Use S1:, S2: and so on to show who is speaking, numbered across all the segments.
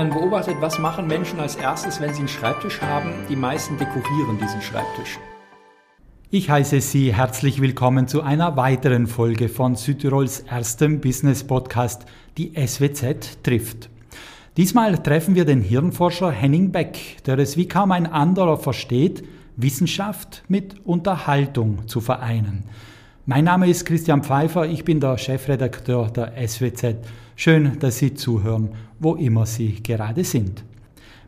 S1: man beobachtet, was machen Menschen als erstes, wenn sie einen Schreibtisch haben. Die meisten dekorieren diesen Schreibtisch.
S2: Ich heiße Sie herzlich willkommen zu einer weiteren Folge von Südtirols erstem Business Podcast, die SWZ trifft. Diesmal treffen wir den Hirnforscher Henning Beck, der es wie kaum ein anderer versteht, Wissenschaft mit Unterhaltung zu vereinen. Mein Name ist Christian Pfeiffer, ich bin der Chefredakteur der SWZ. Schön, dass Sie zuhören, wo immer Sie gerade sind.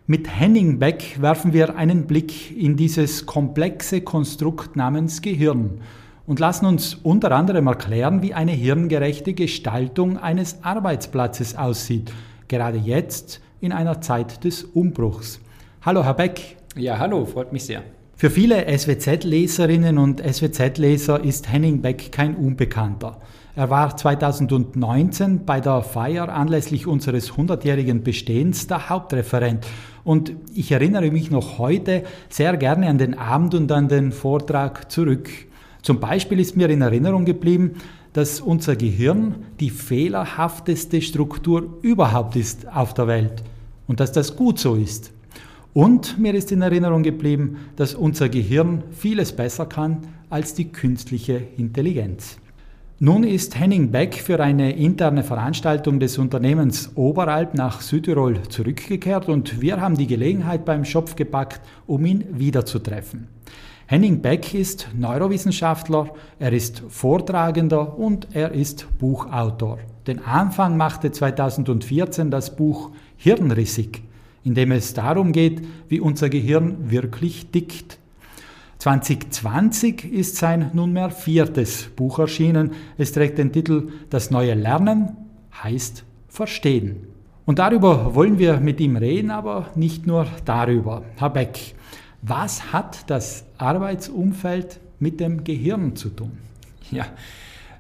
S2: Mit Henning Beck werfen wir einen Blick in dieses komplexe Konstrukt namens Gehirn und lassen uns unter anderem erklären, wie eine hirngerechte Gestaltung eines Arbeitsplatzes aussieht, gerade jetzt in einer Zeit des Umbruchs. Hallo, Herr Beck.
S1: Ja, hallo, freut mich sehr.
S2: Für viele SWZ-Leserinnen und SWZ-Leser ist Henning Beck kein Unbekannter. Er war 2019 bei der Feier anlässlich unseres 100-jährigen Bestehens der Hauptreferent. Und ich erinnere mich noch heute sehr gerne an den Abend und an den Vortrag zurück. Zum Beispiel ist mir in Erinnerung geblieben, dass unser Gehirn die fehlerhafteste Struktur überhaupt ist auf der Welt und dass das gut so ist. Und mir ist in Erinnerung geblieben, dass unser Gehirn vieles besser kann als die künstliche Intelligenz. Nun ist Henning Beck für eine interne Veranstaltung des Unternehmens Oberalp nach Südtirol zurückgekehrt und wir haben die Gelegenheit beim Schopf gepackt, um ihn wiederzutreffen. Henning Beck ist Neurowissenschaftler, er ist Vortragender und er ist Buchautor. Den Anfang machte 2014 das Buch Hirnrissig in dem es darum geht, wie unser Gehirn wirklich tickt. 2020 ist sein nunmehr viertes Buch erschienen. Es trägt den Titel Das neue Lernen heißt Verstehen. Und darüber wollen wir mit ihm reden, aber nicht nur darüber. Herr Beck, was hat das Arbeitsumfeld mit dem Gehirn zu tun?
S1: Ja,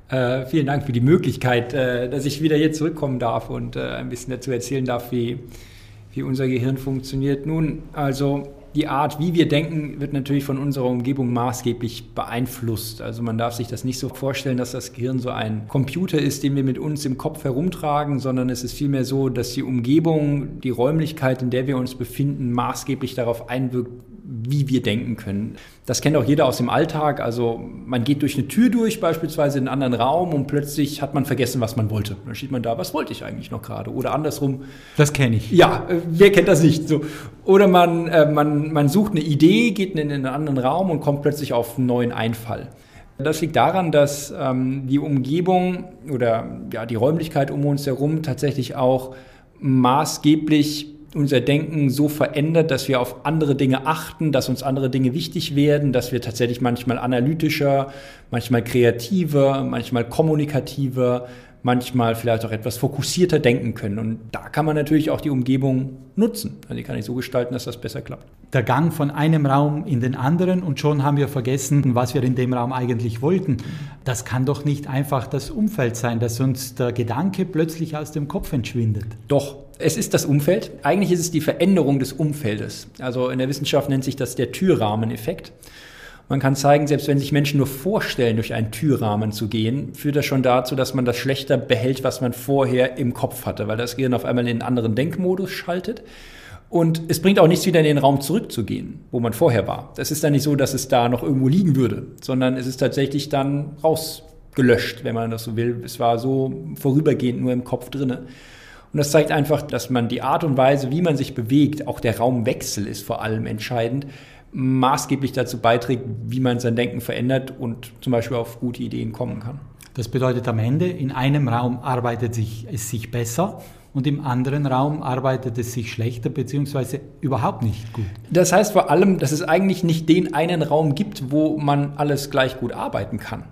S1: äh, vielen Dank für die Möglichkeit, äh, dass ich wieder hier zurückkommen darf und äh, ein bisschen dazu erzählen darf, wie, wie unser Gehirn funktioniert. Nun, also die Art, wie wir denken, wird natürlich von unserer Umgebung maßgeblich beeinflusst. Also man darf sich das nicht so vorstellen, dass das Gehirn so ein Computer ist, den wir mit uns im Kopf herumtragen, sondern es ist vielmehr so, dass die Umgebung, die Räumlichkeit, in der wir uns befinden, maßgeblich darauf einwirkt, wie wir denken können. Das kennt auch jeder aus dem Alltag. Also man geht durch eine Tür durch, beispielsweise in einen anderen Raum und plötzlich hat man vergessen, was man wollte. Dann steht man da, was wollte ich eigentlich noch gerade? Oder andersrum.
S2: Das kenne ich.
S1: Ja, äh, wer kennt das nicht? So. Oder man, äh, man, man sucht eine Idee, geht in einen anderen Raum und kommt plötzlich auf einen neuen Einfall. Das liegt daran, dass ähm, die Umgebung oder ja, die Räumlichkeit um uns herum tatsächlich auch maßgeblich unser Denken so verändert, dass wir auf andere Dinge achten, dass uns andere Dinge wichtig werden, dass wir tatsächlich manchmal analytischer, manchmal kreativer, manchmal kommunikativer, manchmal vielleicht auch etwas fokussierter denken können. Und da kann man natürlich auch die Umgebung nutzen. Also die kann ich so gestalten, dass das besser klappt.
S2: Der Gang von einem Raum in den anderen und schon haben wir vergessen, was wir in dem Raum eigentlich wollten. Das kann doch nicht einfach das Umfeld sein, dass uns der Gedanke plötzlich aus dem Kopf entschwindet.
S1: Doch, es ist das Umfeld. Eigentlich ist es die Veränderung des Umfeldes. Also in der Wissenschaft nennt sich das der Türrahmeneffekt. Man kann zeigen, selbst wenn sich Menschen nur vorstellen, durch einen Türrahmen zu gehen, führt das schon dazu, dass man das schlechter behält, was man vorher im Kopf hatte, weil das Gehirn auf einmal in einen anderen Denkmodus schaltet. Und es bringt auch nichts, wieder in den Raum zurückzugehen, wo man vorher war. Das ist dann nicht so, dass es da noch irgendwo liegen würde, sondern es ist tatsächlich dann rausgelöscht, wenn man das so will. Es war so vorübergehend nur im Kopf drinne. Und das zeigt einfach, dass man die Art und Weise, wie man sich bewegt, auch der Raumwechsel ist vor allem entscheidend, maßgeblich dazu beiträgt, wie man sein Denken verändert und zum Beispiel auf gute Ideen kommen kann.
S2: Das bedeutet am Ende, in einem Raum arbeitet es sich besser und im anderen Raum arbeitet es sich schlechter beziehungsweise überhaupt nicht gut.
S1: Das heißt vor allem, dass es eigentlich nicht den einen Raum gibt, wo man alles gleich gut arbeiten kann.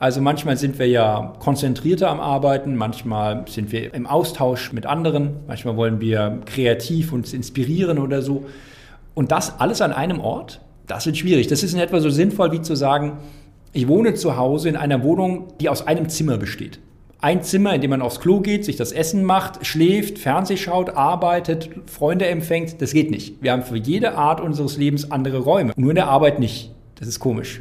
S1: Also manchmal sind wir ja konzentrierter am Arbeiten, manchmal sind wir im Austausch mit anderen, manchmal wollen wir kreativ uns inspirieren oder so. Und das alles an einem Ort, das wird schwierig. Das ist in etwa so sinnvoll wie zu sagen, ich wohne zu Hause in einer Wohnung, die aus einem Zimmer besteht. Ein Zimmer, in dem man aufs Klo geht, sich das Essen macht, schläft, Fernseh schaut, arbeitet, Freunde empfängt. Das geht nicht. Wir haben für jede Art unseres Lebens andere Räume. Nur in der Arbeit nicht. Das ist komisch.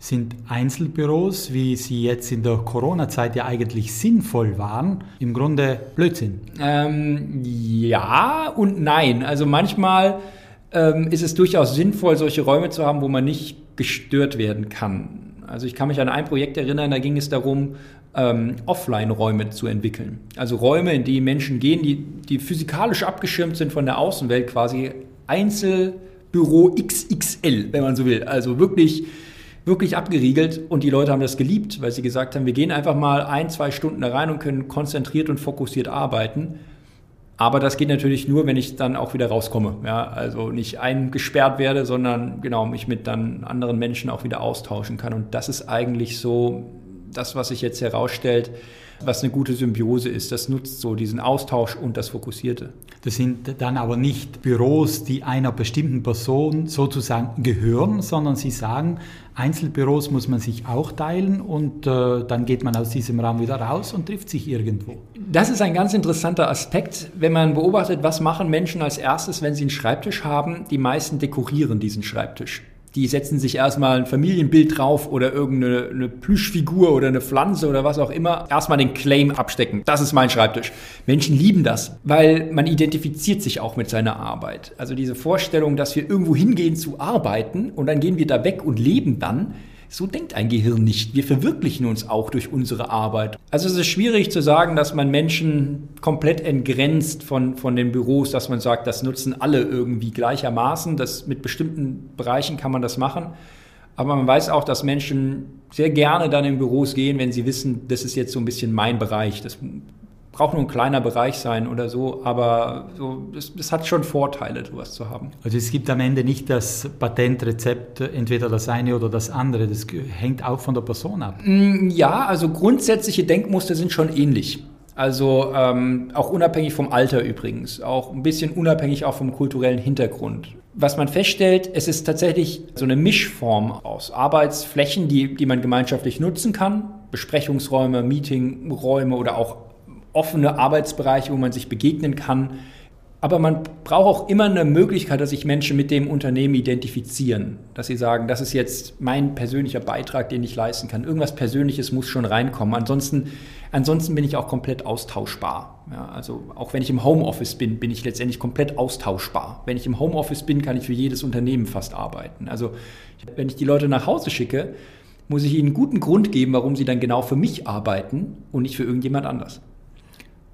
S2: Sind Einzelbüros, wie sie jetzt in der Corona-Zeit ja eigentlich sinnvoll waren, im Grunde Blödsinn?
S1: Ähm, ja und nein. Also manchmal ähm, ist es durchaus sinnvoll, solche Räume zu haben, wo man nicht gestört werden kann. Also ich kann mich an ein Projekt erinnern, da ging es darum, ähm, Offline-Räume zu entwickeln. Also Räume, in die Menschen gehen, die, die physikalisch abgeschirmt sind von der Außenwelt, quasi Einzelbüro XXL, wenn man so will. Also wirklich wirklich abgeriegelt und die Leute haben das geliebt, weil sie gesagt haben, wir gehen einfach mal ein, zwei Stunden da rein und können konzentriert und fokussiert arbeiten. Aber das geht natürlich nur, wenn ich dann auch wieder rauskomme. Ja, also nicht eingesperrt werde, sondern genau mich mit dann anderen Menschen auch wieder austauschen kann. Und das ist eigentlich so das, was sich jetzt herausstellt, was eine gute Symbiose ist. Das nutzt so diesen Austausch und das Fokussierte.
S2: Das sind dann aber nicht Büros, die einer bestimmten Person sozusagen gehören, sondern Sie sagen, Einzelbüros muss man sich auch teilen und äh, dann geht man aus diesem Raum wieder raus und trifft sich irgendwo.
S1: Das ist ein ganz interessanter Aspekt, wenn man beobachtet, was machen Menschen als erstes, wenn sie einen Schreibtisch haben. Die meisten dekorieren diesen Schreibtisch die setzen sich erstmal ein Familienbild drauf oder irgendeine eine Plüschfigur oder eine Pflanze oder was auch immer. Erstmal den Claim abstecken. Das ist mein Schreibtisch. Menschen lieben das, weil man identifiziert sich auch mit seiner Arbeit. Also diese Vorstellung, dass wir irgendwo hingehen zu arbeiten und dann gehen wir da weg und leben dann, so denkt ein Gehirn nicht. Wir verwirklichen uns auch durch unsere Arbeit. Also es ist schwierig zu sagen, dass man Menschen komplett entgrenzt von, von den Büros, dass man sagt, das nutzen alle irgendwie gleichermaßen. Das, mit bestimmten Bereichen kann man das machen. Aber man weiß auch, dass Menschen sehr gerne dann in Büros gehen, wenn sie wissen, das ist jetzt so ein bisschen mein Bereich. Das braucht nur ein kleiner Bereich sein oder so, aber so, das, das, hat schon Vorteile, sowas zu haben.
S2: Also es gibt am Ende nicht das Patentrezept, entweder das eine oder das andere, das hängt auch von der Person ab.
S1: Mm, ja, also grundsätzliche Denkmuster sind schon ähnlich. Also ähm, auch unabhängig vom Alter übrigens, auch ein bisschen unabhängig auch vom kulturellen Hintergrund. Was man feststellt, es ist tatsächlich so eine Mischform aus Arbeitsflächen, die, die man gemeinschaftlich nutzen kann, Besprechungsräume, Meetingräume oder auch offene Arbeitsbereiche, wo man sich begegnen kann. Aber man braucht auch immer eine Möglichkeit, dass sich Menschen mit dem Unternehmen identifizieren. Dass sie sagen, das ist jetzt mein persönlicher Beitrag, den ich leisten kann. Irgendwas Persönliches muss schon reinkommen. Ansonsten, ansonsten bin ich auch komplett austauschbar. Ja, also auch wenn ich im Homeoffice bin, bin ich letztendlich komplett austauschbar. Wenn ich im Homeoffice bin, kann ich für jedes Unternehmen fast arbeiten. Also wenn ich die Leute nach Hause schicke, muss ich ihnen einen guten Grund geben, warum sie dann genau für mich arbeiten und nicht für irgendjemand anders.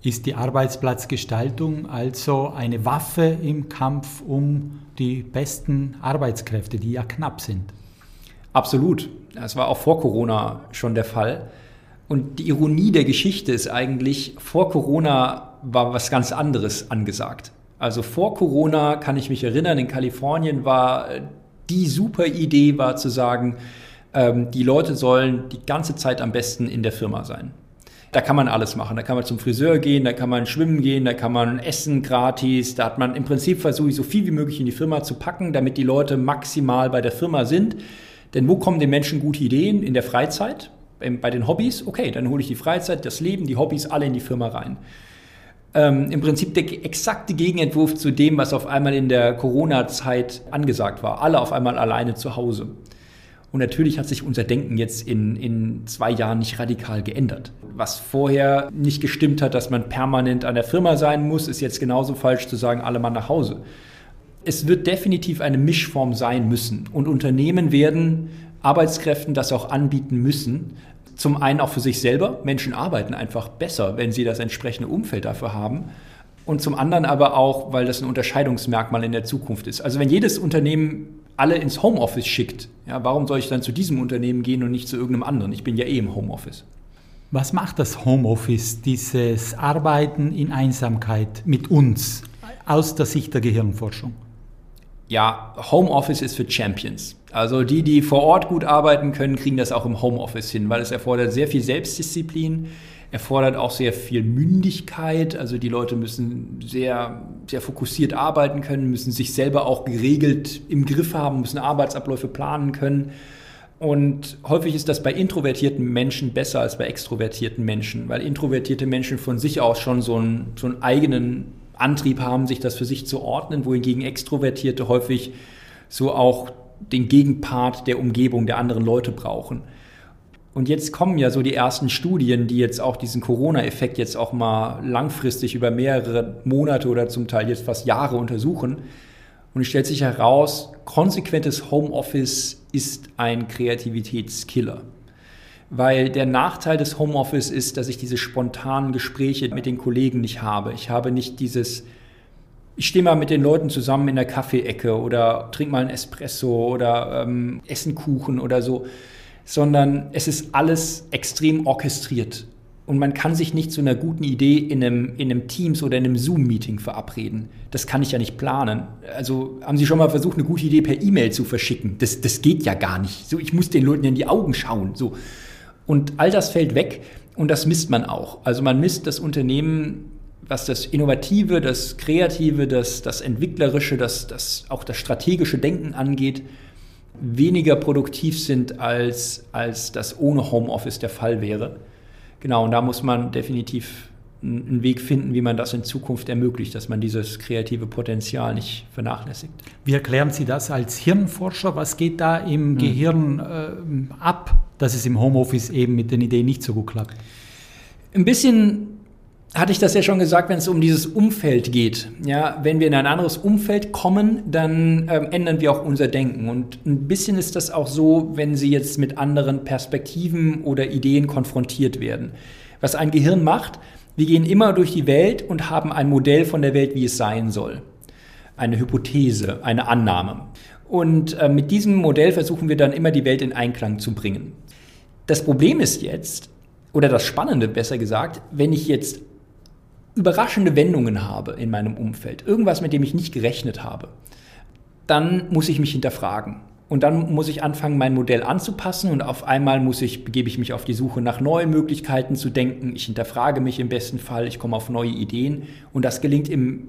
S2: Ist die Arbeitsplatzgestaltung also eine Waffe im Kampf um die besten Arbeitskräfte, die ja knapp sind?
S1: Absolut. Das war auch vor Corona schon der Fall. Und die Ironie der Geschichte ist eigentlich, vor Corona war was ganz anderes angesagt. Also vor Corona kann ich mich erinnern, in Kalifornien war die super Idee war zu sagen, ähm, die Leute sollen die ganze Zeit am besten in der Firma sein da kann man alles machen. Da kann man zum Friseur gehen, da kann man schwimmen gehen, da kann man essen gratis. Da hat man im Prinzip versucht, so viel wie möglich in die Firma zu packen, damit die Leute maximal bei der Firma sind. Denn wo kommen den Menschen gute Ideen? In der Freizeit, bei den Hobbys. Okay, dann hole ich die Freizeit, das Leben, die Hobbys alle in die Firma rein. Ähm, Im Prinzip der exakte Gegenentwurf zu dem, was auf einmal in der Corona-Zeit angesagt war. Alle auf einmal alleine zu Hause. Und natürlich hat sich unser Denken jetzt in, in zwei Jahren nicht radikal geändert. Was vorher nicht gestimmt hat, dass man permanent an der Firma sein muss, ist jetzt genauso falsch zu sagen, alle mal nach Hause. Es wird definitiv eine Mischform sein müssen. Und Unternehmen werden Arbeitskräften das auch anbieten müssen. Zum einen auch für sich selber. Menschen arbeiten einfach besser, wenn sie das entsprechende Umfeld dafür haben. Und zum anderen aber auch, weil das ein Unterscheidungsmerkmal in der Zukunft ist. Also wenn jedes Unternehmen alle ins Homeoffice schickt, ja, warum soll ich dann zu diesem Unternehmen gehen und nicht zu irgendeinem anderen? Ich bin ja eh im Homeoffice.
S2: Was macht das Homeoffice, dieses Arbeiten in Einsamkeit mit uns aus der Sicht der Gehirnforschung?
S1: Ja, Homeoffice ist für Champions. Also die, die vor Ort gut arbeiten können, kriegen das auch im Homeoffice hin, weil es erfordert sehr viel Selbstdisziplin erfordert auch sehr viel Mündigkeit. Also die Leute müssen sehr, sehr fokussiert arbeiten können, müssen sich selber auch geregelt im Griff haben, müssen Arbeitsabläufe planen können. Und häufig ist das bei introvertierten Menschen besser als bei extrovertierten Menschen, weil introvertierte Menschen von sich aus schon so einen, so einen eigenen Antrieb haben, sich das für sich zu ordnen, wohingegen Extrovertierte häufig so auch den Gegenpart der Umgebung, der anderen Leute brauchen. Und jetzt kommen ja so die ersten Studien, die jetzt auch diesen Corona-Effekt jetzt auch mal langfristig über mehrere Monate oder zum Teil jetzt fast Jahre untersuchen. Und es stellt sich heraus, konsequentes Homeoffice ist ein Kreativitätskiller. Weil der Nachteil des Homeoffice ist, dass ich diese spontanen Gespräche mit den Kollegen nicht habe. Ich habe nicht dieses, ich stehe mal mit den Leuten zusammen in der Kaffeeecke oder trinke mal einen Espresso oder ähm, essen Kuchen oder so, sondern es ist alles extrem orchestriert. Und man kann sich nicht zu einer guten Idee in einem, in einem Teams oder in einem Zoom-Meeting verabreden. Das kann ich ja nicht planen. Also haben Sie schon mal versucht, eine gute Idee per E-Mail zu verschicken? Das, das geht ja gar nicht. So, ich muss den Leuten in die Augen schauen. So. Und all das fällt weg und das misst man auch. Also man misst das Unternehmen, was das Innovative, das Kreative, das, das Entwicklerische, das, das, auch das strategische Denken angeht, weniger produktiv sind, als, als das ohne Homeoffice der Fall wäre. Genau, und da muss man definitiv einen Weg finden, wie man das in Zukunft ermöglicht, dass man dieses kreative Potenzial nicht vernachlässigt.
S2: Wie erklären Sie das als Hirnforscher? Was geht da im hm. Gehirn äh, ab, dass es im Homeoffice eben mit den Ideen nicht so gut klappt?
S1: Ein bisschen hatte ich das ja schon gesagt, wenn es um dieses Umfeld geht. Ja, wenn wir in ein anderes Umfeld kommen, dann ähm, ändern wir auch unser Denken. Und ein bisschen ist das auch so, wenn Sie jetzt mit anderen Perspektiven oder Ideen konfrontiert werden. Was ein Gehirn macht, wir gehen immer durch die Welt und haben ein Modell von der Welt, wie es sein soll. Eine Hypothese, eine Annahme. Und äh, mit diesem Modell versuchen wir dann immer die Welt in Einklang zu bringen. Das Problem ist jetzt, oder das Spannende besser gesagt, wenn ich jetzt überraschende Wendungen habe in meinem Umfeld, irgendwas, mit dem ich nicht gerechnet habe, dann muss ich mich hinterfragen. Und dann muss ich anfangen, mein Modell anzupassen und auf einmal muss ich, begebe ich mich auf die Suche nach neuen Möglichkeiten zu denken. Ich hinterfrage mich im besten Fall, ich komme auf neue Ideen und das gelingt im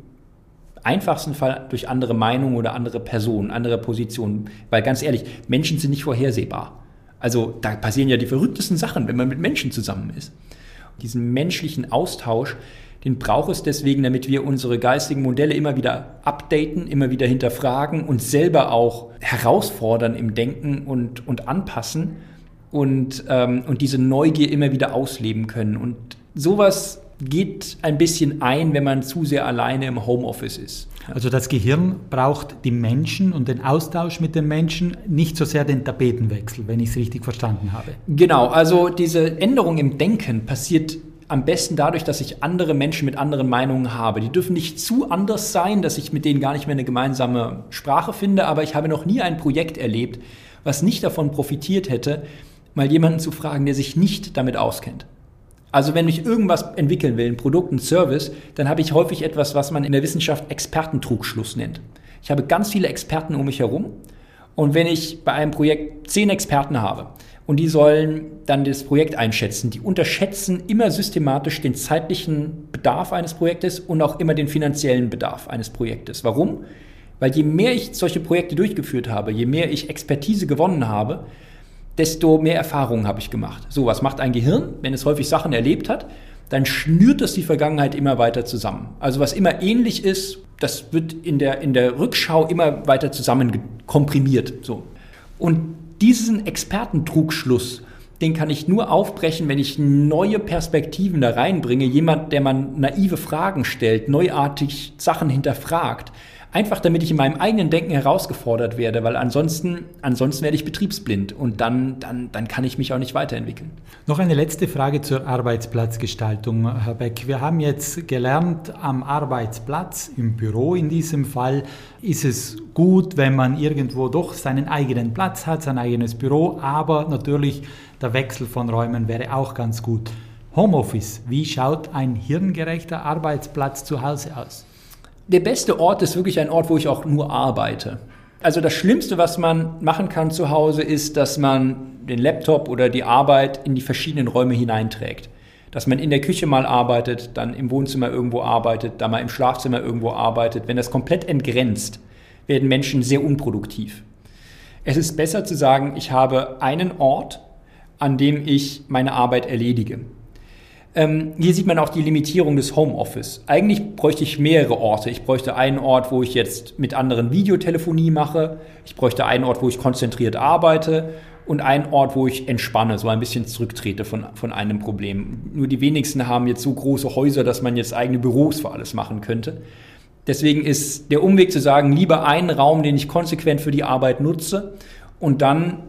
S1: einfachsten Fall durch andere Meinungen oder andere Personen, andere Positionen. Weil ganz ehrlich, Menschen sind nicht vorhersehbar. Also da passieren ja die verrücktesten Sachen, wenn man mit Menschen zusammen ist. Diesen menschlichen Austausch, den braucht es deswegen, damit wir unsere geistigen Modelle immer wieder updaten, immer wieder hinterfragen und selber auch herausfordern im Denken und, und anpassen und, ähm, und diese Neugier immer wieder ausleben können. Und sowas geht ein bisschen ein, wenn man zu sehr alleine im Homeoffice ist.
S2: Also das Gehirn braucht die Menschen und den Austausch mit den Menschen, nicht so sehr den Tapetenwechsel, wenn ich es richtig verstanden habe.
S1: Genau, also diese Änderung im Denken passiert am besten dadurch, dass ich andere Menschen mit anderen Meinungen habe. Die dürfen nicht zu anders sein, dass ich mit denen gar nicht mehr eine gemeinsame Sprache finde, aber ich habe noch nie ein Projekt erlebt, was nicht davon profitiert hätte, mal jemanden zu fragen, der sich nicht damit auskennt. Also wenn ich irgendwas entwickeln will, ein Produkt, ein Service, dann habe ich häufig etwas, was man in der Wissenschaft Expertentrugschluss nennt. Ich habe ganz viele Experten um mich herum und wenn ich bei einem Projekt zehn Experten habe, und die sollen dann das Projekt einschätzen. Die unterschätzen immer systematisch den zeitlichen Bedarf eines Projektes und auch immer den finanziellen Bedarf eines Projektes. Warum? Weil je mehr ich solche Projekte durchgeführt habe, je mehr ich Expertise gewonnen habe, desto mehr Erfahrungen habe ich gemacht. So, was macht ein Gehirn, wenn es häufig Sachen erlebt hat? Dann schnürt es die Vergangenheit immer weiter zusammen. Also was immer ähnlich ist, das wird in der, in der Rückschau immer weiter zusammen komprimiert. So. Und diesen Expertentrugschluss, den kann ich nur aufbrechen, wenn ich neue Perspektiven da reinbringe. Jemand, der man naive Fragen stellt, neuartig Sachen hinterfragt. Einfach damit ich in meinem eigenen Denken herausgefordert werde, weil ansonsten, ansonsten werde ich betriebsblind und dann, dann, dann kann ich mich auch nicht weiterentwickeln.
S2: Noch eine letzte Frage zur Arbeitsplatzgestaltung, Herr Beck. Wir haben jetzt gelernt, am Arbeitsplatz, im Büro in diesem Fall, ist es gut, wenn man irgendwo doch seinen eigenen Platz hat, sein eigenes Büro, aber natürlich der Wechsel von Räumen wäre auch ganz gut. Homeoffice, wie schaut ein hirngerechter Arbeitsplatz zu Hause aus?
S1: Der beste Ort ist wirklich ein Ort, wo ich auch nur arbeite. Also das Schlimmste, was man machen kann zu Hause, ist, dass man den Laptop oder die Arbeit in die verschiedenen Räume hineinträgt. Dass man in der Küche mal arbeitet, dann im Wohnzimmer irgendwo arbeitet, dann mal im Schlafzimmer irgendwo arbeitet. Wenn das komplett entgrenzt, werden Menschen sehr unproduktiv. Es ist besser zu sagen, ich habe einen Ort, an dem ich meine Arbeit erledige. Ähm, hier sieht man auch die Limitierung des Homeoffice. Eigentlich bräuchte ich mehrere Orte. Ich bräuchte einen Ort, wo ich jetzt mit anderen Videotelefonie mache. Ich bräuchte einen Ort, wo ich konzentriert arbeite und einen Ort, wo ich entspanne, so ein bisschen zurücktrete von, von einem Problem. Nur die wenigsten haben jetzt so große Häuser, dass man jetzt eigene Büros für alles machen könnte. Deswegen ist der Umweg zu sagen, lieber einen Raum, den ich konsequent für die Arbeit nutze und dann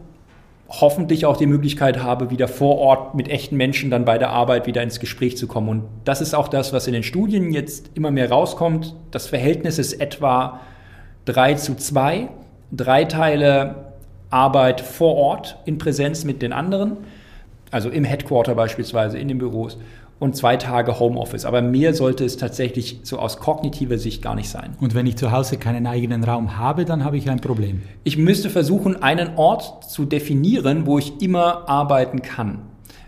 S1: hoffentlich auch die Möglichkeit habe, wieder vor Ort mit echten Menschen dann bei der Arbeit wieder ins Gespräch zu kommen. Und das ist auch das, was in den Studien jetzt immer mehr rauskommt. Das Verhältnis ist etwa drei zu zwei. Drei Teile Arbeit vor Ort in Präsenz mit den anderen, also im Headquarter beispielsweise, in den Büros und zwei Tage Homeoffice. Aber mehr sollte es tatsächlich so aus kognitiver Sicht gar nicht sein.
S2: Und wenn ich zu Hause keinen eigenen Raum habe, dann habe ich ein Problem.
S1: Ich müsste versuchen, einen Ort zu definieren, wo ich immer arbeiten kann.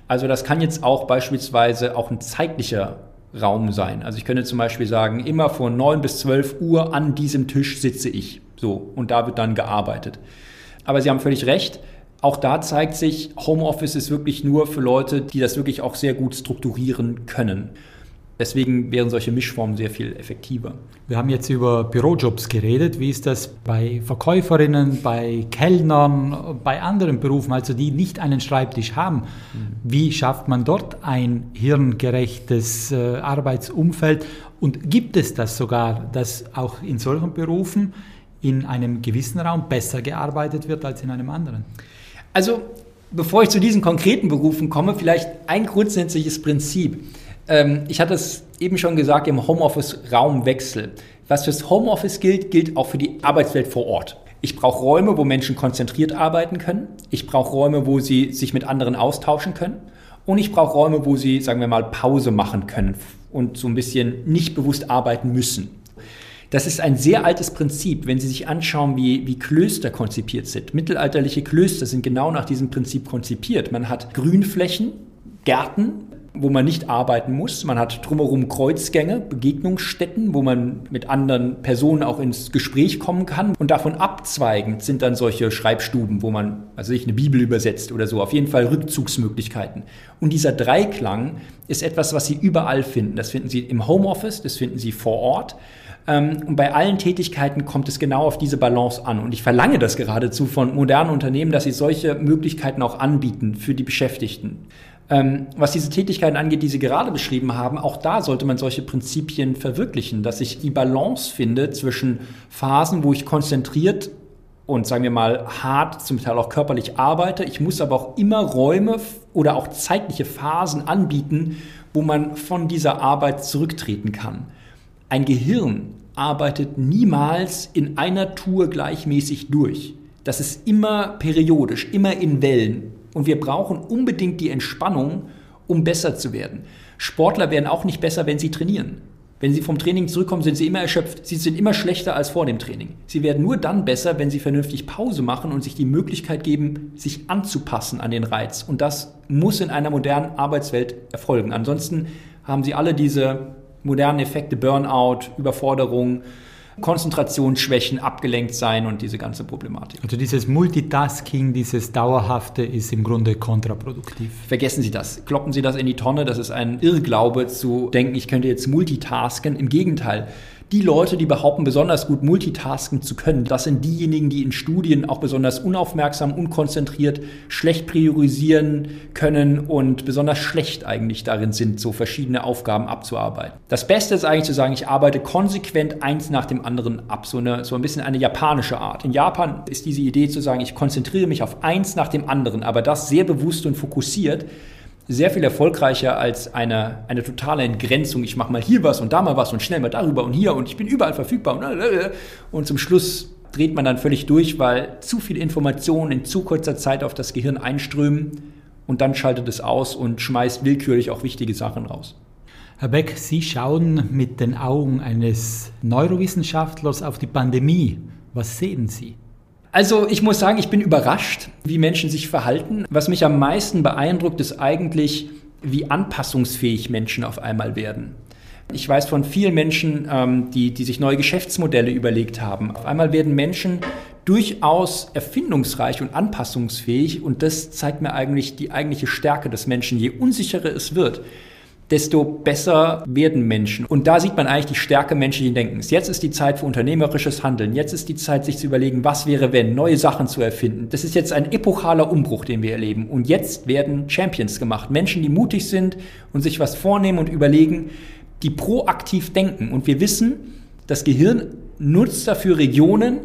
S1: Also das kann jetzt auch beispielsweise auch ein zeitlicher Raum sein. Also ich könnte zum Beispiel sagen, immer von 9 bis 12 Uhr an diesem Tisch sitze ich. So, und da wird dann gearbeitet. Aber Sie haben völlig recht. Auch da zeigt sich, Homeoffice ist wirklich nur für Leute, die das wirklich auch sehr gut strukturieren können. Deswegen wären solche Mischformen sehr viel effektiver.
S2: Wir haben jetzt über Bürojobs geredet. Wie ist das bei Verkäuferinnen, bei Kellnern, bei anderen Berufen, also die nicht einen Schreibtisch haben? Wie schafft man dort ein hirngerechtes äh, Arbeitsumfeld? Und gibt es das sogar, dass auch in solchen Berufen in einem gewissen Raum besser gearbeitet wird als in einem anderen?
S1: Also, bevor ich zu diesen konkreten Berufen komme, vielleicht ein grundsätzliches Prinzip. Ähm, ich hatte es eben schon gesagt, im Homeoffice-Raumwechsel. Was fürs Homeoffice gilt, gilt auch für die Arbeitswelt vor Ort. Ich brauche Räume, wo Menschen konzentriert arbeiten können. Ich brauche Räume, wo sie sich mit anderen austauschen können. Und ich brauche Räume, wo sie, sagen wir mal, Pause machen können und so ein bisschen nicht bewusst arbeiten müssen. Das ist ein sehr altes Prinzip, wenn Sie sich anschauen, wie, wie Klöster konzipiert sind. Mittelalterliche Klöster sind genau nach diesem Prinzip konzipiert. Man hat Grünflächen, Gärten, wo man nicht arbeiten muss. Man hat drumherum Kreuzgänge, Begegnungsstätten, wo man mit anderen Personen auch ins Gespräch kommen kann. Und davon abzweigend sind dann solche Schreibstuben, wo man, also sich eine Bibel übersetzt oder so. Auf jeden Fall Rückzugsmöglichkeiten. Und dieser Dreiklang ist etwas, was Sie überall finden. Das finden Sie im Homeoffice, das finden Sie vor Ort. Ähm, und bei allen Tätigkeiten kommt es genau auf diese Balance an. Und ich verlange das geradezu von modernen Unternehmen, dass sie solche Möglichkeiten auch anbieten für die Beschäftigten. Ähm, was diese Tätigkeiten angeht, die Sie gerade beschrieben haben, auch da sollte man solche Prinzipien verwirklichen, dass ich die Balance finde zwischen Phasen, wo ich konzentriert und sagen wir mal hart, zum Teil auch körperlich arbeite. Ich muss aber auch immer Räume oder auch zeitliche Phasen anbieten, wo man von dieser Arbeit zurücktreten kann. Ein Gehirn arbeitet niemals in einer Tour gleichmäßig durch. Das ist immer periodisch, immer in Wellen. Und wir brauchen unbedingt die Entspannung, um besser zu werden. Sportler werden auch nicht besser, wenn sie trainieren. Wenn sie vom Training zurückkommen, sind sie immer erschöpft. Sie sind immer schlechter als vor dem Training. Sie werden nur dann besser, wenn sie vernünftig Pause machen und sich die Möglichkeit geben, sich anzupassen an den Reiz. Und das muss in einer modernen Arbeitswelt erfolgen. Ansonsten haben sie alle diese modernen Effekte, Burnout, Überforderung, Konzentrationsschwächen, abgelenkt sein und diese ganze Problematik.
S2: Also dieses Multitasking, dieses Dauerhafte ist im Grunde kontraproduktiv.
S1: Vergessen Sie das. Kloppen Sie das in die Tonne. Das ist ein Irrglaube zu denken, ich könnte jetzt multitasken. Im Gegenteil. Die Leute, die behaupten, besonders gut multitasken zu können, das sind diejenigen, die in Studien auch besonders unaufmerksam, unkonzentriert, schlecht priorisieren können und besonders schlecht eigentlich darin sind, so verschiedene Aufgaben abzuarbeiten. Das Beste ist eigentlich zu sagen, ich arbeite konsequent eins nach dem anderen ab, so, eine, so ein bisschen eine japanische Art. In Japan ist diese Idee zu sagen, ich konzentriere mich auf eins nach dem anderen, aber das sehr bewusst und fokussiert, sehr viel erfolgreicher als eine, eine totale Entgrenzung. Ich mache mal hier was und da mal was und schnell mal darüber und hier und ich bin überall verfügbar. Und, und zum Schluss dreht man dann völlig durch, weil zu viele Informationen in zu kurzer Zeit auf das Gehirn einströmen und dann schaltet es aus und schmeißt willkürlich auch wichtige Sachen raus.
S2: Herr Beck, Sie schauen mit den Augen eines Neurowissenschaftlers auf die Pandemie. Was sehen Sie?
S1: Also ich muss sagen, ich bin überrascht, wie Menschen sich verhalten. Was mich am meisten beeindruckt, ist eigentlich, wie anpassungsfähig Menschen auf einmal werden. Ich weiß von vielen Menschen, ähm, die, die sich neue Geschäftsmodelle überlegt haben. Auf einmal werden Menschen durchaus erfindungsreich und anpassungsfähig und das zeigt mir eigentlich die eigentliche Stärke des Menschen. Je unsicherer es wird, desto besser werden Menschen. Und da sieht man eigentlich die Stärke menschlichen Denkens. Jetzt ist die Zeit für unternehmerisches Handeln. Jetzt ist die Zeit, sich zu überlegen, was wäre, wenn, neue Sachen zu erfinden. Das ist jetzt ein epochaler Umbruch, den wir erleben. Und jetzt werden Champions gemacht. Menschen, die mutig sind und sich was vornehmen und überlegen, die proaktiv denken. Und wir wissen, das Gehirn nutzt dafür Regionen,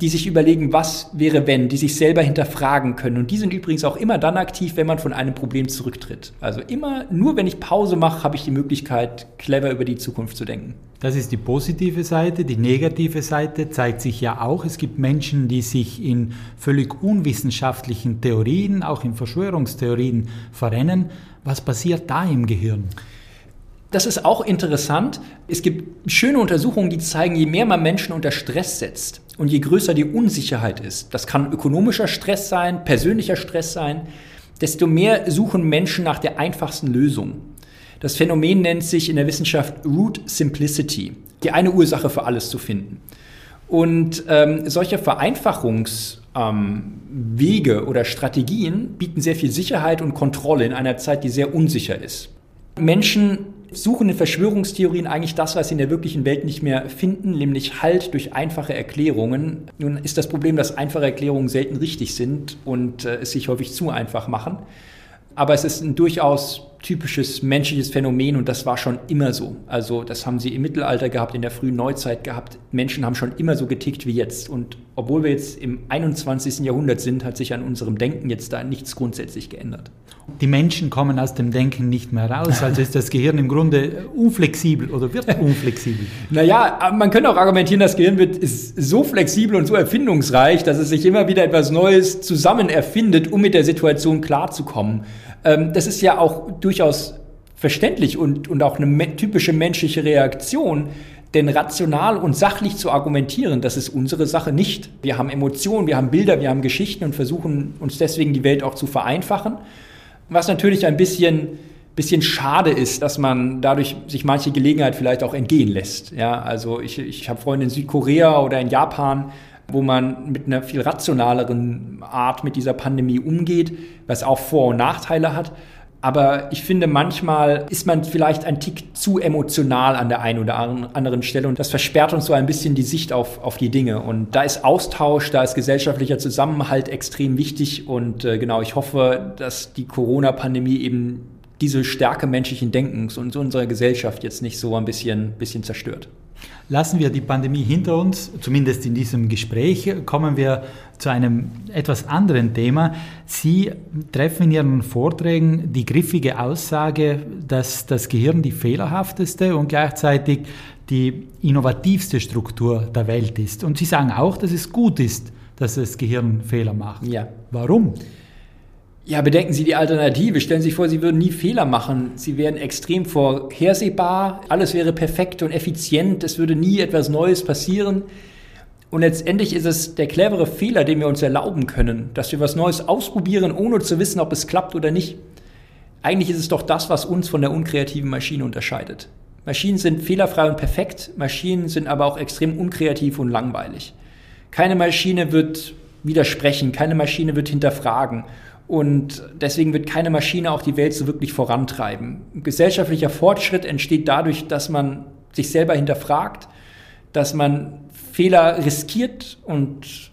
S1: die sich überlegen, was wäre wenn, die sich selber hinterfragen können. Und die sind übrigens auch immer dann aktiv, wenn man von einem Problem zurücktritt. Also immer, nur wenn ich Pause mache, habe ich die Möglichkeit, clever über die Zukunft zu denken.
S2: Das ist die positive Seite. Die negative Seite zeigt sich ja auch. Es gibt Menschen, die sich in völlig unwissenschaftlichen Theorien, auch in Verschwörungstheorien verrennen. Was passiert da im Gehirn?
S1: Das ist auch interessant. Es gibt schöne Untersuchungen, die zeigen, je mehr man Menschen unter Stress setzt und je größer die Unsicherheit ist, das kann ökonomischer Stress sein, persönlicher Stress sein, desto mehr suchen Menschen nach der einfachsten Lösung. Das Phänomen nennt sich in der Wissenschaft Root Simplicity, die eine Ursache für alles zu finden. Und ähm, solche Vereinfachungswege ähm, oder Strategien bieten sehr viel Sicherheit und Kontrolle in einer Zeit, die sehr unsicher ist. Menschen suchen in Verschwörungstheorien eigentlich das, was sie in der wirklichen Welt nicht mehr finden, nämlich Halt durch einfache Erklärungen. Nun ist das Problem, dass einfache Erklärungen selten richtig sind und äh, es sich häufig zu einfach machen. Aber es ist ein durchaus typisches menschliches Phänomen und das war schon immer so. Also das haben sie im Mittelalter gehabt, in der frühen Neuzeit gehabt. Menschen haben schon immer so getickt wie jetzt. Und obwohl wir jetzt im 21. Jahrhundert sind, hat sich an unserem Denken jetzt da nichts grundsätzlich geändert.
S2: Die Menschen kommen aus dem Denken nicht mehr raus, also ist das Gehirn im Grunde unflexibel oder wird unflexibel.
S1: naja, man könnte auch argumentieren, das Gehirn wird, ist so flexibel und so erfindungsreich, dass es sich immer wieder etwas Neues zusammen erfindet, um mit der Situation klarzukommen. Ähm, das ist ja auch durchaus verständlich und, und auch eine typische menschliche Reaktion, denn rational und sachlich zu argumentieren, das ist unsere Sache nicht. Wir haben Emotionen, wir haben Bilder, wir haben Geschichten und versuchen uns deswegen die Welt auch zu vereinfachen. Was natürlich ein bisschen, bisschen schade ist, dass man dadurch sich manche Gelegenheit vielleicht auch entgehen lässt. Ja, also ich, ich habe Freunde in Südkorea oder in Japan, wo man mit einer viel rationaleren Art mit dieser Pandemie umgeht, was auch Vor- und Nachteile hat. Aber ich finde, manchmal ist man vielleicht ein Tick zu emotional an der einen oder anderen Stelle und das versperrt uns so ein bisschen die Sicht auf, auf die Dinge. Und da ist Austausch, da ist gesellschaftlicher Zusammenhalt extrem wichtig. Und äh, genau, ich hoffe, dass die Corona-Pandemie eben diese Stärke menschlichen Denkens und unserer Gesellschaft jetzt nicht so ein bisschen, bisschen zerstört.
S2: Lassen wir die Pandemie hinter uns, zumindest in diesem Gespräch, kommen wir zu einem etwas anderen Thema. Sie treffen in Ihren Vorträgen die griffige Aussage, dass das Gehirn die fehlerhafteste und gleichzeitig die innovativste Struktur der Welt ist. Und Sie sagen auch, dass es gut ist, dass das Gehirn Fehler macht.
S1: Ja.
S2: Warum?
S1: Ja, bedenken Sie die Alternative. Stellen Sie sich vor, Sie würden nie Fehler machen. Sie wären extrem vorhersehbar. Alles wäre perfekt und effizient. Es würde nie etwas Neues passieren. Und letztendlich ist es der clevere Fehler, den wir uns erlauben können, dass wir was Neues ausprobieren, ohne zu wissen, ob es klappt oder nicht. Eigentlich ist es doch das, was uns von der unkreativen Maschine unterscheidet. Maschinen sind fehlerfrei und perfekt, Maschinen sind aber auch extrem unkreativ und langweilig. Keine Maschine wird widersprechen, keine Maschine wird hinterfragen. Und deswegen wird keine Maschine auch die Welt so wirklich vorantreiben. Gesellschaftlicher Fortschritt entsteht dadurch, dass man sich selber hinterfragt, dass man Fehler riskiert und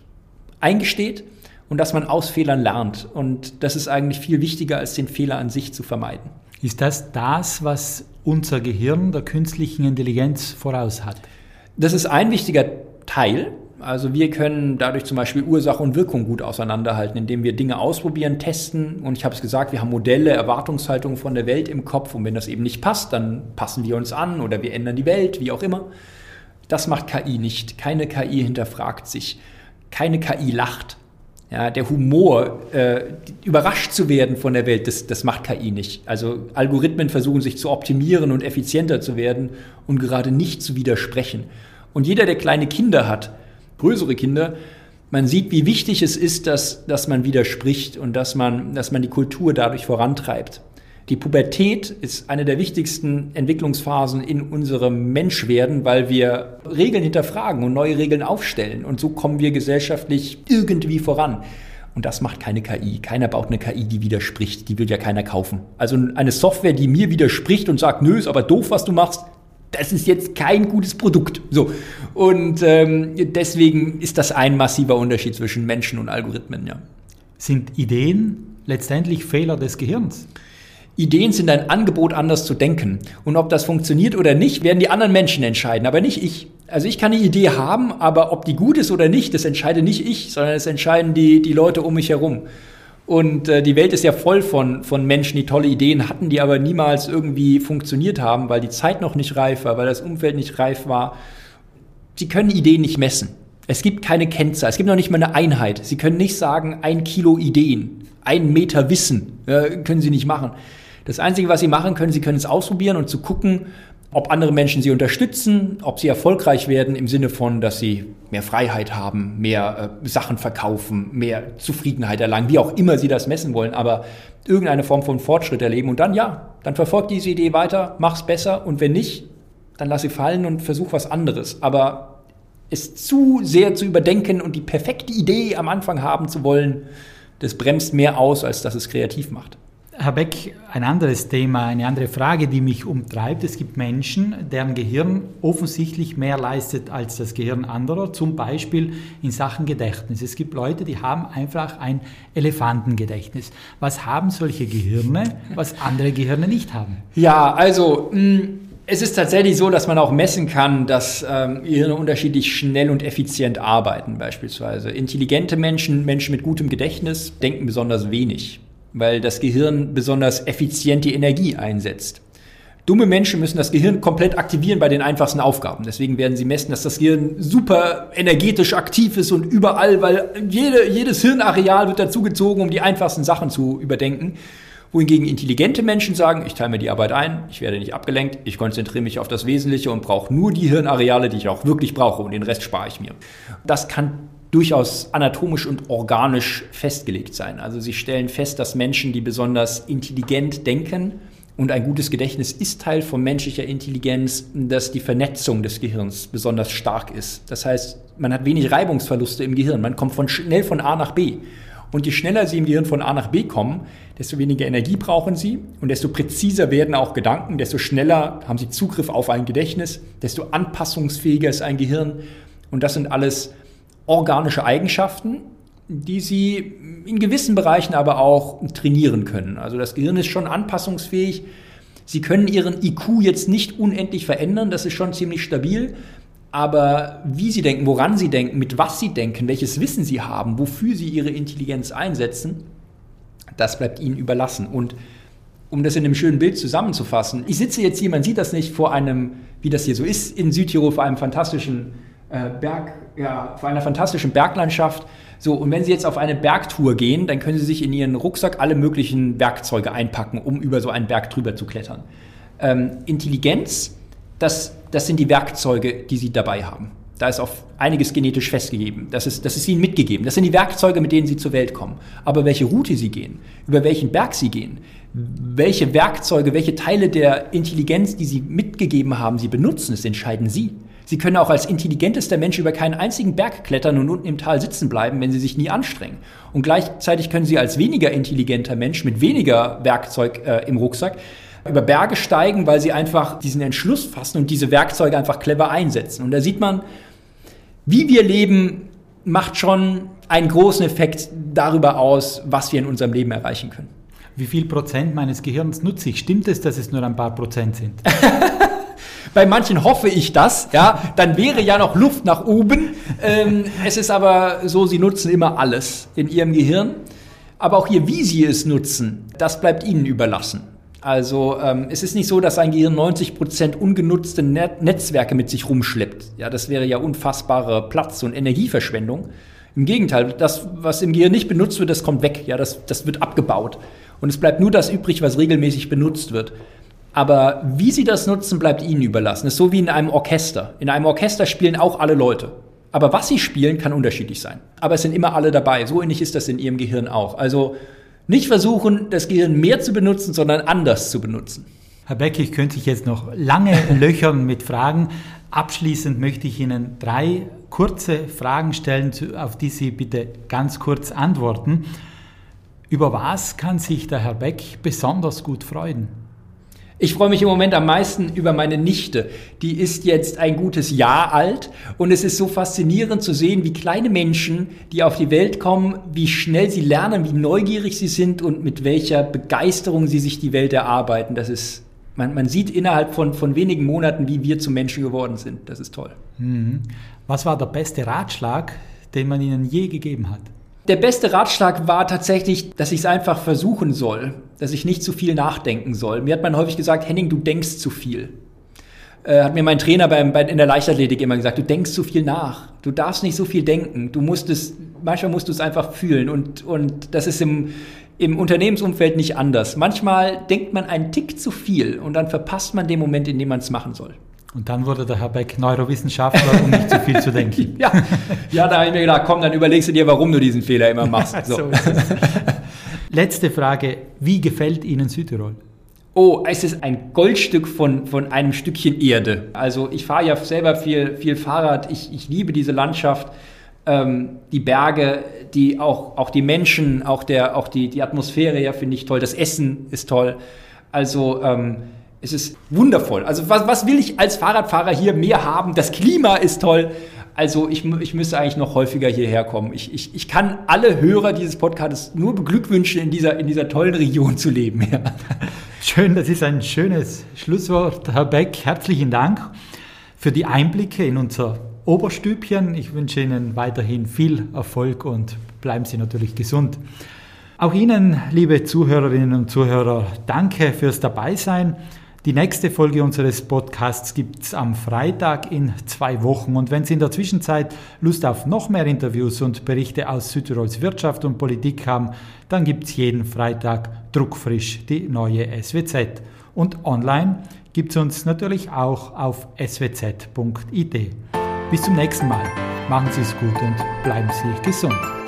S1: eingesteht und dass man aus Fehlern lernt. Und das ist eigentlich viel wichtiger, als den Fehler an sich zu vermeiden.
S2: Ist das das, was unser Gehirn der künstlichen Intelligenz voraus hat?
S1: Das ist ein wichtiger Teil. Also wir können dadurch zum Beispiel Ursache und Wirkung gut auseinanderhalten, indem wir Dinge ausprobieren, testen. Und ich habe es gesagt, wir haben Modelle, Erwartungshaltungen von der Welt im Kopf. Und wenn das eben nicht passt, dann passen wir uns an oder wir ändern die Welt, wie auch immer. Das macht KI nicht. Keine KI hinterfragt sich. Keine KI lacht. Ja, der Humor, äh, überrascht zu werden von der Welt, das, das macht KI nicht. Also Algorithmen versuchen sich zu optimieren und effizienter zu werden und gerade nicht zu widersprechen. Und jeder, der kleine Kinder hat, größere Kinder, man sieht, wie wichtig es ist, dass, dass man widerspricht und dass man, dass man die Kultur dadurch vorantreibt. Die Pubertät ist eine der wichtigsten Entwicklungsphasen in unserem Menschwerden, weil wir Regeln hinterfragen und neue Regeln aufstellen. Und so kommen wir gesellschaftlich irgendwie voran. Und das macht keine KI. Keiner baut eine KI, die widerspricht. Die will ja keiner kaufen. Also eine Software, die mir widerspricht und sagt, nö, ist aber doof, was du machst, das ist jetzt kein gutes Produkt. So. Und ähm, deswegen ist das ein massiver Unterschied zwischen Menschen und Algorithmen, ja.
S2: Sind Ideen letztendlich Fehler des Gehirns?
S1: Ideen sind ein Angebot, anders zu denken. Und ob das funktioniert oder nicht, werden die anderen Menschen entscheiden, aber nicht ich. Also ich kann eine Idee haben, aber ob die gut ist oder nicht, das entscheide nicht ich, sondern es entscheiden die, die Leute um mich herum. Und äh, die Welt ist ja voll von, von Menschen, die tolle Ideen hatten, die aber niemals irgendwie funktioniert haben, weil die Zeit noch nicht reif war, weil das Umfeld nicht reif war. Sie können Ideen nicht messen. Es gibt keine Kennzahl, es gibt noch nicht mal eine Einheit. Sie können nicht sagen, ein Kilo Ideen, ein Meter Wissen, äh, können Sie nicht machen. Das Einzige, was Sie machen können, Sie können es ausprobieren und zu gucken, ob andere Menschen sie unterstützen, ob sie erfolgreich werden im Sinne von, dass sie mehr Freiheit haben, mehr äh, Sachen verkaufen, mehr Zufriedenheit erlangen, wie auch immer sie das messen wollen, aber irgendeine Form von Fortschritt erleben und dann ja, dann verfolgt diese Idee weiter, mach's besser und wenn nicht, dann lass sie fallen und versuch was anderes. Aber es zu sehr zu überdenken und die perfekte Idee am Anfang haben zu wollen, das bremst mehr aus, als dass es kreativ macht.
S2: Herr Beck, ein anderes Thema, eine andere Frage, die mich umtreibt. Es gibt Menschen, deren Gehirn offensichtlich mehr leistet als das Gehirn anderer, zum Beispiel in Sachen Gedächtnis. Es gibt Leute, die haben einfach ein Elefantengedächtnis. Was haben solche Gehirne, was andere Gehirne nicht haben?
S1: Ja, also mh, es ist tatsächlich so, dass man auch messen kann, dass ähm, Gehirne unterschiedlich schnell und effizient arbeiten beispielsweise. Intelligente Menschen, Menschen mit gutem Gedächtnis, denken besonders wenig weil das Gehirn besonders effizient die Energie einsetzt. Dumme Menschen müssen das Gehirn komplett aktivieren bei den einfachsten Aufgaben. Deswegen werden sie messen, dass das Gehirn super energetisch aktiv ist und überall, weil jede, jedes Hirnareal wird dazugezogen, um die einfachsten Sachen zu überdenken. Wohingegen intelligente Menschen sagen, ich teile mir die Arbeit ein, ich werde nicht abgelenkt, ich konzentriere mich auf das Wesentliche und brauche nur die Hirnareale, die ich auch wirklich brauche und den Rest spare ich mir. Das kann durchaus anatomisch und organisch festgelegt sein. Also sie stellen fest, dass Menschen, die besonders intelligent denken, und ein gutes Gedächtnis ist Teil von menschlicher Intelligenz, dass die Vernetzung des Gehirns besonders stark ist. Das heißt, man hat wenig Reibungsverluste im Gehirn. Man kommt von schnell von A nach B. Und je schneller Sie im Gehirn von A nach B kommen, desto weniger Energie brauchen Sie und desto präziser werden auch Gedanken, desto schneller haben Sie Zugriff auf ein Gedächtnis, desto anpassungsfähiger ist ein Gehirn. Und das sind alles organische Eigenschaften, die sie in gewissen Bereichen aber auch trainieren können. Also das Gehirn ist schon anpassungsfähig. Sie können ihren IQ jetzt nicht unendlich verändern, das ist schon ziemlich stabil. Aber wie sie denken, woran sie denken, mit was sie denken, welches Wissen sie haben, wofür sie ihre Intelligenz einsetzen, das bleibt ihnen überlassen. Und um das in einem schönen Bild zusammenzufassen, ich sitze jetzt hier, man sieht das nicht, vor einem, wie das hier so ist, in Südtirol, vor einem fantastischen äh, Berg, ja, vor einer fantastischen Berglandschaft. So, und wenn Sie jetzt auf eine Bergtour gehen, dann können Sie sich in Ihren Rucksack alle möglichen Werkzeuge einpacken, um über so einen Berg drüber zu klettern. Ähm, Intelligenz, das, das sind die Werkzeuge, die Sie dabei haben. Da ist auf einiges genetisch festgegeben. Das ist, das ist ihnen mitgegeben. Das sind die Werkzeuge, mit denen sie zur Welt kommen. Aber welche Route sie gehen, über welchen Berg sie gehen, welche Werkzeuge, welche Teile der Intelligenz, die sie mitgegeben haben, sie benutzen, das entscheiden sie. Sie können auch als intelligentester Mensch über keinen einzigen Berg klettern und unten im Tal sitzen bleiben, wenn Sie sich nie anstrengen. Und gleichzeitig können Sie als weniger intelligenter Mensch mit weniger Werkzeug äh, im Rucksack über Berge steigen, weil Sie einfach diesen Entschluss fassen und diese Werkzeuge einfach clever einsetzen. Und da sieht man, wie wir leben, macht schon einen großen Effekt darüber aus, was wir in unserem Leben erreichen können.
S2: Wie viel Prozent meines Gehirns nutze ich? Stimmt es, dass es nur ein paar Prozent sind?
S1: Bei manchen hoffe ich das, ja, dann wäre ja noch Luft nach oben. Ähm, es ist aber so, sie nutzen immer alles in ihrem Gehirn. Aber auch hier, wie sie es nutzen, das bleibt ihnen überlassen. Also ähm, es ist nicht so, dass ein Gehirn 90 Prozent ungenutzte Net Netzwerke mit sich rumschleppt. Ja, das wäre ja unfassbare Platz- und Energieverschwendung. Im Gegenteil, das, was im Gehirn nicht benutzt wird, das kommt weg. Ja, das, das wird abgebaut. Und es bleibt nur das übrig, was regelmäßig benutzt wird. Aber wie sie das nutzen, bleibt ihnen überlassen. Das ist so wie in einem Orchester. In einem Orchester spielen auch alle Leute. Aber was sie spielen, kann unterschiedlich sein. Aber es sind immer alle dabei. So ähnlich ist das in ihrem Gehirn auch. Also nicht versuchen, das Gehirn mehr zu benutzen, sondern anders zu benutzen.
S2: Herr Beck, ich könnte sich jetzt noch lange löchern mit Fragen. Abschließend möchte ich Ihnen drei kurze Fragen stellen, auf die Sie bitte ganz kurz antworten. Über was kann sich der Herr Beck besonders gut freuen?
S1: Ich freue mich im Moment am meisten über meine Nichte. Die ist jetzt ein gutes Jahr alt und es ist so faszinierend zu sehen, wie kleine Menschen, die auf die Welt kommen, wie schnell sie lernen, wie neugierig sie sind und mit welcher Begeisterung sie sich die Welt erarbeiten. Das ist man, man sieht innerhalb von, von wenigen Monaten, wie wir zu Menschen geworden sind. Das ist toll.
S2: Mhm. Was war der beste Ratschlag, den man Ihnen je gegeben hat?
S1: Der beste Ratschlag war tatsächlich, dass ich es einfach versuchen soll, dass ich nicht zu viel nachdenken soll. Mir hat man häufig gesagt, Henning, du denkst zu viel. Äh, hat mir mein Trainer beim, bei, in der Leichtathletik immer gesagt, du denkst zu viel nach. Du darfst nicht so viel denken. Du musst es, manchmal musst du es einfach fühlen. Und, und das ist im, im Unternehmensumfeld nicht anders. Manchmal denkt man einen Tick zu viel und dann verpasst man den Moment, in dem man es machen soll.
S2: Und dann wurde der Herr Beck Neurowissenschaftler, um nicht zu viel zu denken.
S1: ja. ja, da habe ich mir gedacht, komm, dann überlegst du dir, warum du diesen Fehler immer machst. So. so
S2: Letzte Frage, wie gefällt Ihnen Südtirol?
S1: Oh, es ist ein Goldstück von, von einem Stückchen Erde. Also ich fahre ja selber viel, viel Fahrrad, ich, ich liebe diese Landschaft ähm, die Berge, die auch, auch die Menschen, auch, der, auch die, die Atmosphäre, ja, finde ich toll. Das Essen ist toll. Also ähm, es ist wundervoll. Also was, was will ich als Fahrradfahrer hier mehr haben? Das Klima ist toll. Also ich, ich müsste eigentlich noch häufiger hierher kommen. Ich, ich, ich kann alle Hörer dieses Podcasts nur beglückwünschen, in dieser, in dieser tollen Region zu leben. Ja.
S2: Schön, das ist ein schönes Schlusswort, Herr Beck. Herzlichen Dank für die Einblicke in unser Oberstübchen. Ich wünsche Ihnen weiterhin viel Erfolg und bleiben Sie natürlich gesund. Auch Ihnen, liebe Zuhörerinnen und Zuhörer, danke fürs Dabeisein. Die nächste Folge unseres Podcasts gibt es am Freitag in zwei Wochen. Und wenn Sie in der Zwischenzeit Lust auf noch mehr Interviews und Berichte aus Südtirols Wirtschaft und Politik haben, dann gibt es jeden Freitag druckfrisch die neue SWZ. Und online gibt es uns natürlich auch auf swz.it. Bis zum nächsten Mal. Machen Sie es gut und bleiben Sie gesund.